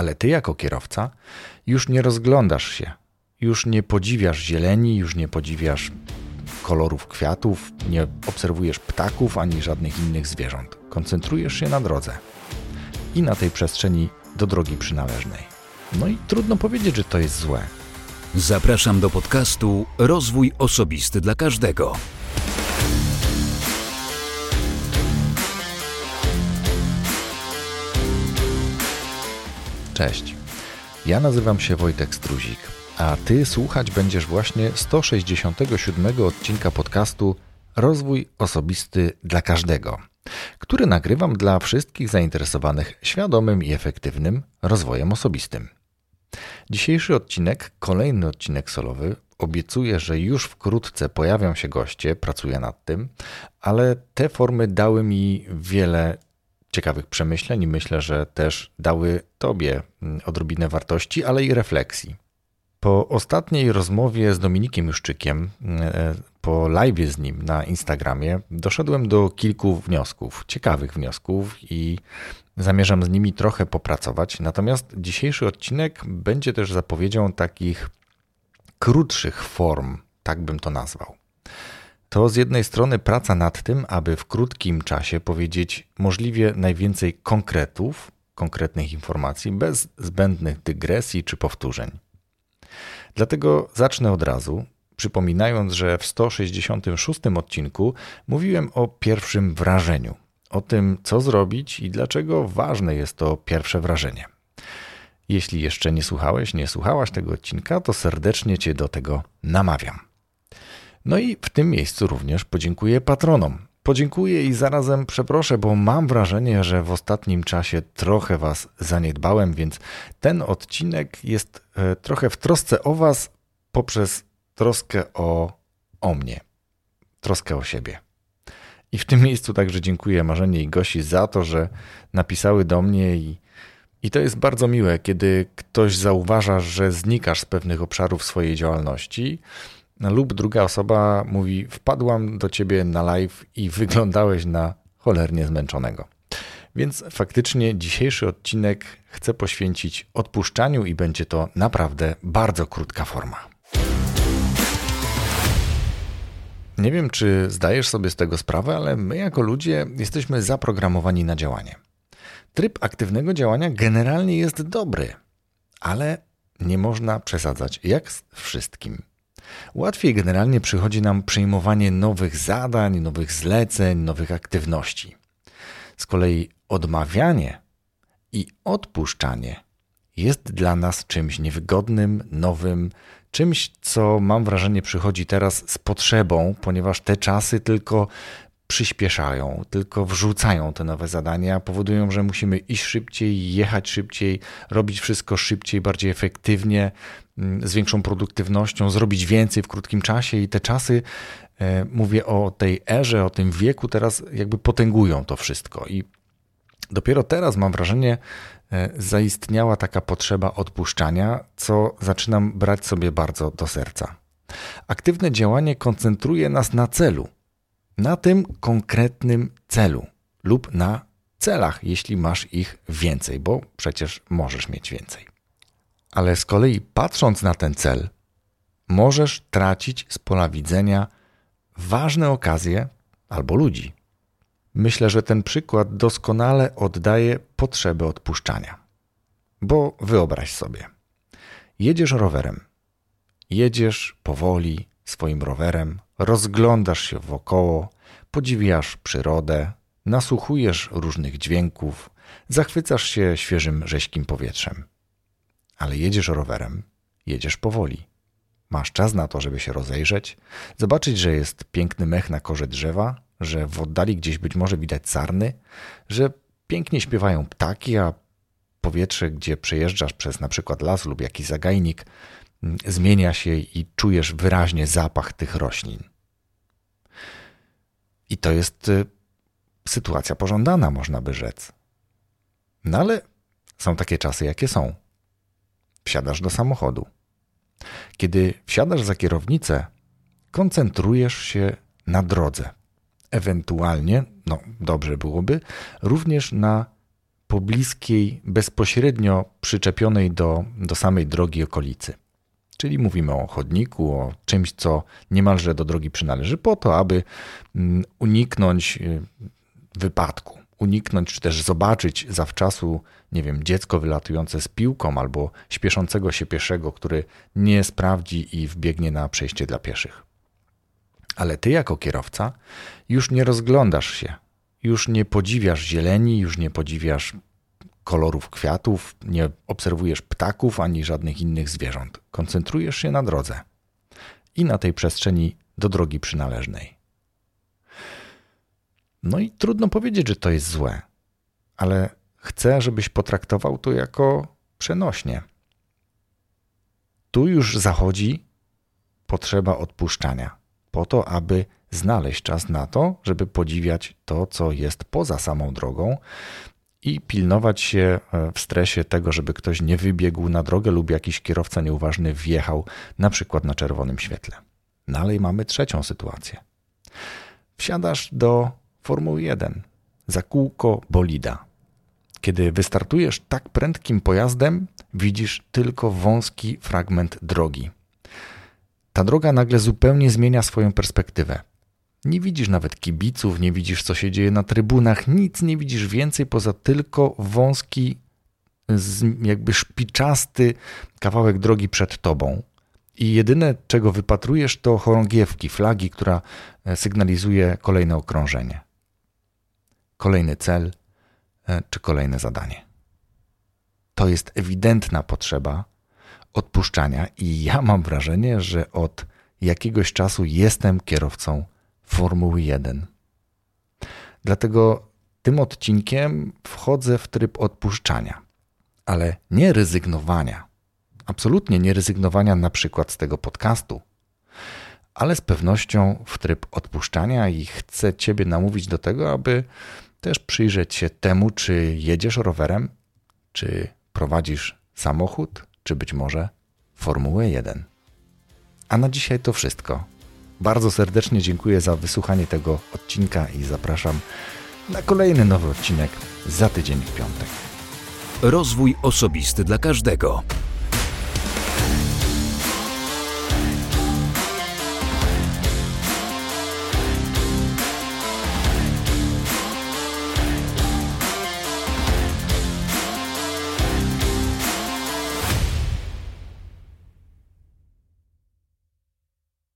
Ale ty jako kierowca już nie rozglądasz się, już nie podziwiasz zieleni, już nie podziwiasz kolorów kwiatów, nie obserwujesz ptaków ani żadnych innych zwierząt. Koncentrujesz się na drodze i na tej przestrzeni do drogi przynależnej. No i trudno powiedzieć, że to jest złe. Zapraszam do podcastu Rozwój Osobisty dla Każdego. Cześć. Ja nazywam się Wojtek Struzik, a ty słuchać będziesz właśnie 167 odcinka podcastu Rozwój Osobisty dla Każdego, który nagrywam dla wszystkich zainteresowanych świadomym i efektywnym rozwojem osobistym. Dzisiejszy odcinek, kolejny odcinek solowy, obiecuję, że już wkrótce pojawią się goście, pracuję nad tym, ale te formy dały mi wiele ciekawych przemyśleń i myślę, że też dały Tobie mm, odrobinę wartości, ale i refleksji. Po ostatniej rozmowie z Dominikiem Juszczykiem, e, po live z nim na Instagramie, doszedłem do kilku wniosków, ciekawych wniosków i zamierzam z nimi trochę popracować. Natomiast dzisiejszy odcinek będzie też zapowiedzią takich krótszych form, tak bym to nazwał. To z jednej strony praca nad tym, aby w krótkim czasie powiedzieć możliwie najwięcej konkretów, konkretnych informacji, bez zbędnych dygresji czy powtórzeń. Dlatego zacznę od razu, przypominając, że w 166 odcinku mówiłem o pierwszym wrażeniu, o tym, co zrobić i dlaczego ważne jest to pierwsze wrażenie. Jeśli jeszcze nie słuchałeś, nie słuchałaś tego odcinka, to serdecznie Cię do tego namawiam. No i w tym miejscu również podziękuję patronom. Podziękuję i zarazem przeproszę, bo mam wrażenie, że w ostatnim czasie trochę Was zaniedbałem, więc ten odcinek jest e, trochę w trosce o Was poprzez troskę o, o mnie, troskę o siebie. I w tym miejscu także dziękuję Marzenie i Gosi za to, że napisały do mnie i, i to jest bardzo miłe, kiedy ktoś zauważa, że znikasz z pewnych obszarów swojej działalności lub druga osoba mówi: Wpadłam do ciebie na live i wyglądałeś na cholernie zmęczonego. Więc faktycznie dzisiejszy odcinek chcę poświęcić odpuszczaniu i będzie to naprawdę bardzo krótka forma. Nie wiem, czy zdajesz sobie z tego sprawę, ale my jako ludzie jesteśmy zaprogramowani na działanie. Tryb aktywnego działania generalnie jest dobry, ale nie można przesadzać, jak z wszystkim. Łatwiej generalnie przychodzi nam przyjmowanie nowych zadań, nowych zleceń, nowych aktywności. Z kolei odmawianie i odpuszczanie jest dla nas czymś niewygodnym, nowym, czymś, co mam wrażenie przychodzi teraz z potrzebą, ponieważ te czasy tylko przyspieszają, tylko wrzucają te nowe zadania, powodują, że musimy iść szybciej, jechać szybciej, robić wszystko szybciej, bardziej efektywnie, z większą produktywnością, zrobić więcej w krótkim czasie i te czasy, e, mówię o tej erze, o tym wieku, teraz jakby potęgują to wszystko. I dopiero teraz mam wrażenie, e, zaistniała taka potrzeba odpuszczania, co zaczynam brać sobie bardzo do serca. Aktywne działanie koncentruje nas na celu na tym konkretnym celu lub na celach, jeśli masz ich więcej, bo przecież możesz mieć więcej. Ale z kolei patrząc na ten cel, możesz tracić z pola widzenia ważne okazje albo ludzi. Myślę, że ten przykład doskonale oddaje potrzebę odpuszczania. Bo wyobraź sobie, jedziesz rowerem, jedziesz powoli swoim rowerem, rozglądasz się wokoło, podziwiasz przyrodę, nasłuchujesz różnych dźwięków, zachwycasz się świeżym, rześkim powietrzem. Ale jedziesz rowerem, jedziesz powoli. Masz czas na to, żeby się rozejrzeć, zobaczyć, że jest piękny mech na korze drzewa, że w oddali gdzieś być może widać sarny, że pięknie śpiewają ptaki, a powietrze, gdzie przejeżdżasz przez na przykład las lub jakiś zagajnik, zmienia się i czujesz wyraźnie zapach tych roślin. I to jest y, sytuacja pożądana, można by rzec. No ale są takie czasy, jakie są. Wsiadasz do samochodu. Kiedy wsiadasz za kierownicę, koncentrujesz się na drodze. Ewentualnie, no dobrze byłoby, również na pobliskiej, bezpośrednio przyczepionej do, do samej drogi okolicy. Czyli mówimy o chodniku, o czymś, co niemalże do drogi przynależy, po to, aby mm, uniknąć y, wypadku, uniknąć czy też zobaczyć zawczasu, nie wiem, dziecko wylatujące z piłką albo śpieszącego się pieszego, który nie sprawdzi i wbiegnie na przejście dla pieszych. Ale ty, jako kierowca, już nie rozglądasz się, już nie podziwiasz zieleni, już nie podziwiasz kolorów kwiatów, nie obserwujesz ptaków ani żadnych innych zwierząt. Koncentrujesz się na drodze i na tej przestrzeni do drogi przynależnej. No i trudno powiedzieć, że to jest złe, ale chcę, żebyś potraktował to jako przenośnie. Tu już zachodzi potrzeba odpuszczania, po to, aby znaleźć czas na to, żeby podziwiać to, co jest poza samą drogą i pilnować się e, w stresie tego, żeby ktoś nie wybiegł na drogę lub jakiś kierowca nieuważny wjechał na przykład na czerwonym świetle. Dalej mamy trzecią sytuację. Wsiadasz do Formuły 1 za kółko bolida. Kiedy wystartujesz tak prędkim pojazdem, widzisz tylko wąski fragment drogi. Ta droga nagle zupełnie zmienia swoją perspektywę. Nie widzisz nawet kibiców, nie widzisz co się dzieje na trybunach, nic nie widzisz więcej poza tylko wąski, jakby szpiczasty kawałek drogi przed tobą. I jedyne, czego wypatrujesz, to chorągiewki, flagi, która e, sygnalizuje kolejne okrążenie, kolejny cel e, czy kolejne zadanie. To jest ewidentna potrzeba odpuszczania, i ja mam wrażenie, że od jakiegoś czasu jestem kierowcą Formuły 1. Dlatego tym odcinkiem wchodzę w tryb odpuszczania, ale nie rezygnowania. Absolutnie nie rezygnowania na przykład z tego podcastu, ale z pewnością w tryb odpuszczania i chcę Ciebie namówić do tego, aby też przyjrzeć się temu, czy jedziesz rowerem, czy prowadzisz samochód, czy być może Formułę 1. A na dzisiaj to wszystko. Bardzo serdecznie dziękuję za wysłuchanie tego odcinka i zapraszam na kolejny nowy odcinek za tydzień w piątek. Rozwój osobisty dla każdego.